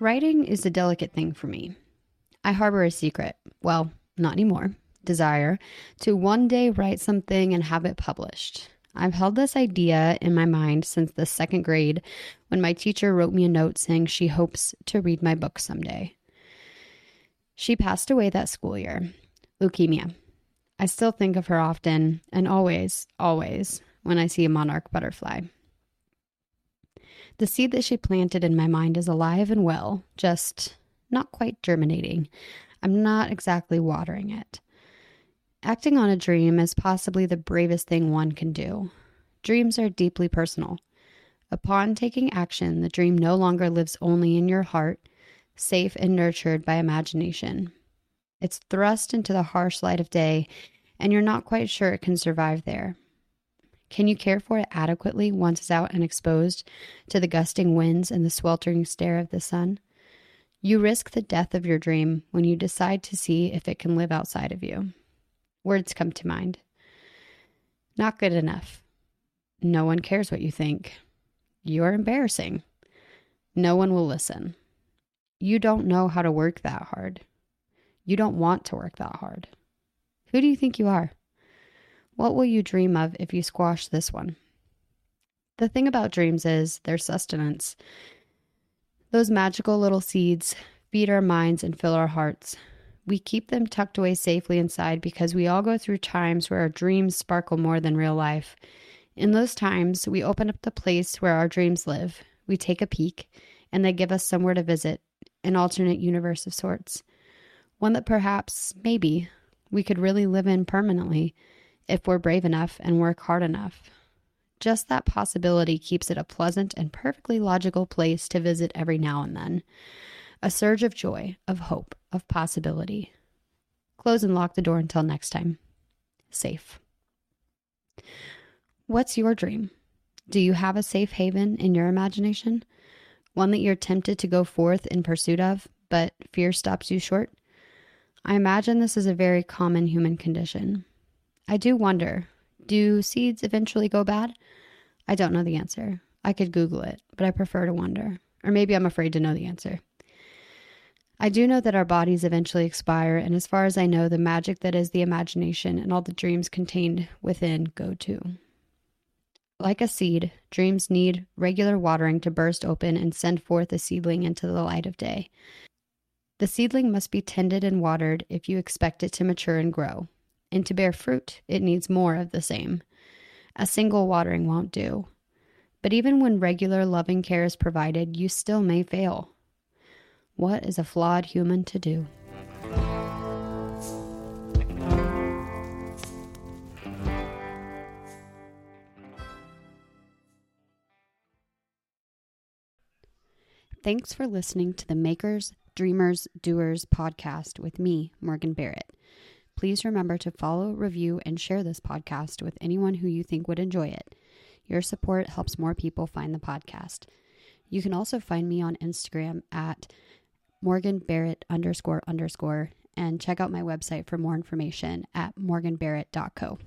Writing is a delicate thing for me. I harbor a secret, well, not anymore, desire to one day write something and have it published. I've held this idea in my mind since the second grade when my teacher wrote me a note saying she hopes to read my book someday. She passed away that school year, leukemia. I still think of her often and always, always when I see a monarch butterfly. The seed that she planted in my mind is alive and well, just not quite germinating. I'm not exactly watering it. Acting on a dream is possibly the bravest thing one can do. Dreams are deeply personal. Upon taking action, the dream no longer lives only in your heart, safe and nurtured by imagination. It's thrust into the harsh light of day, and you're not quite sure it can survive there. Can you care for it adequately once it's out and exposed to the gusting winds and the sweltering stare of the sun? You risk the death of your dream when you decide to see if it can live outside of you. Words come to mind. Not good enough. No one cares what you think. You're embarrassing. No one will listen. You don't know how to work that hard. You don't want to work that hard. Who do you think you are? What will you dream of if you squash this one? The thing about dreams is their sustenance. Those magical little seeds feed our minds and fill our hearts. We keep them tucked away safely inside because we all go through times where our dreams sparkle more than real life. In those times, we open up the place where our dreams live. We take a peek, and they give us somewhere to visit, an alternate universe of sorts. One that perhaps, maybe, we could really live in permanently if we're brave enough and work hard enough. Just that possibility keeps it a pleasant and perfectly logical place to visit every now and then. A surge of joy, of hope, of possibility. Close and lock the door until next time. Safe. What's your dream? Do you have a safe haven in your imagination? One that you're tempted to go forth in pursuit of, but fear stops you short? I imagine this is a very common human condition. I do wonder do seeds eventually go bad? I don't know the answer. I could Google it, but I prefer to wonder. Or maybe I'm afraid to know the answer. I do know that our bodies eventually expire, and as far as I know, the magic that is the imagination and all the dreams contained within go too. Like a seed, dreams need regular watering to burst open and send forth a seedling into the light of day. The seedling must be tended and watered if you expect it to mature and grow and to bear fruit, it needs more of the same. A single watering won't do. But even when regular loving care is provided, you still may fail. What is a flawed human to do? Thanks for listening to the Makers, Dreamers, Doers podcast with me, Morgan Barrett. Please remember to follow, review, and share this podcast with anyone who you think would enjoy it. Your support helps more people find the podcast. You can also find me on Instagram at Morgan Barrett underscore underscore and check out my website for more information at morganbarrett.co.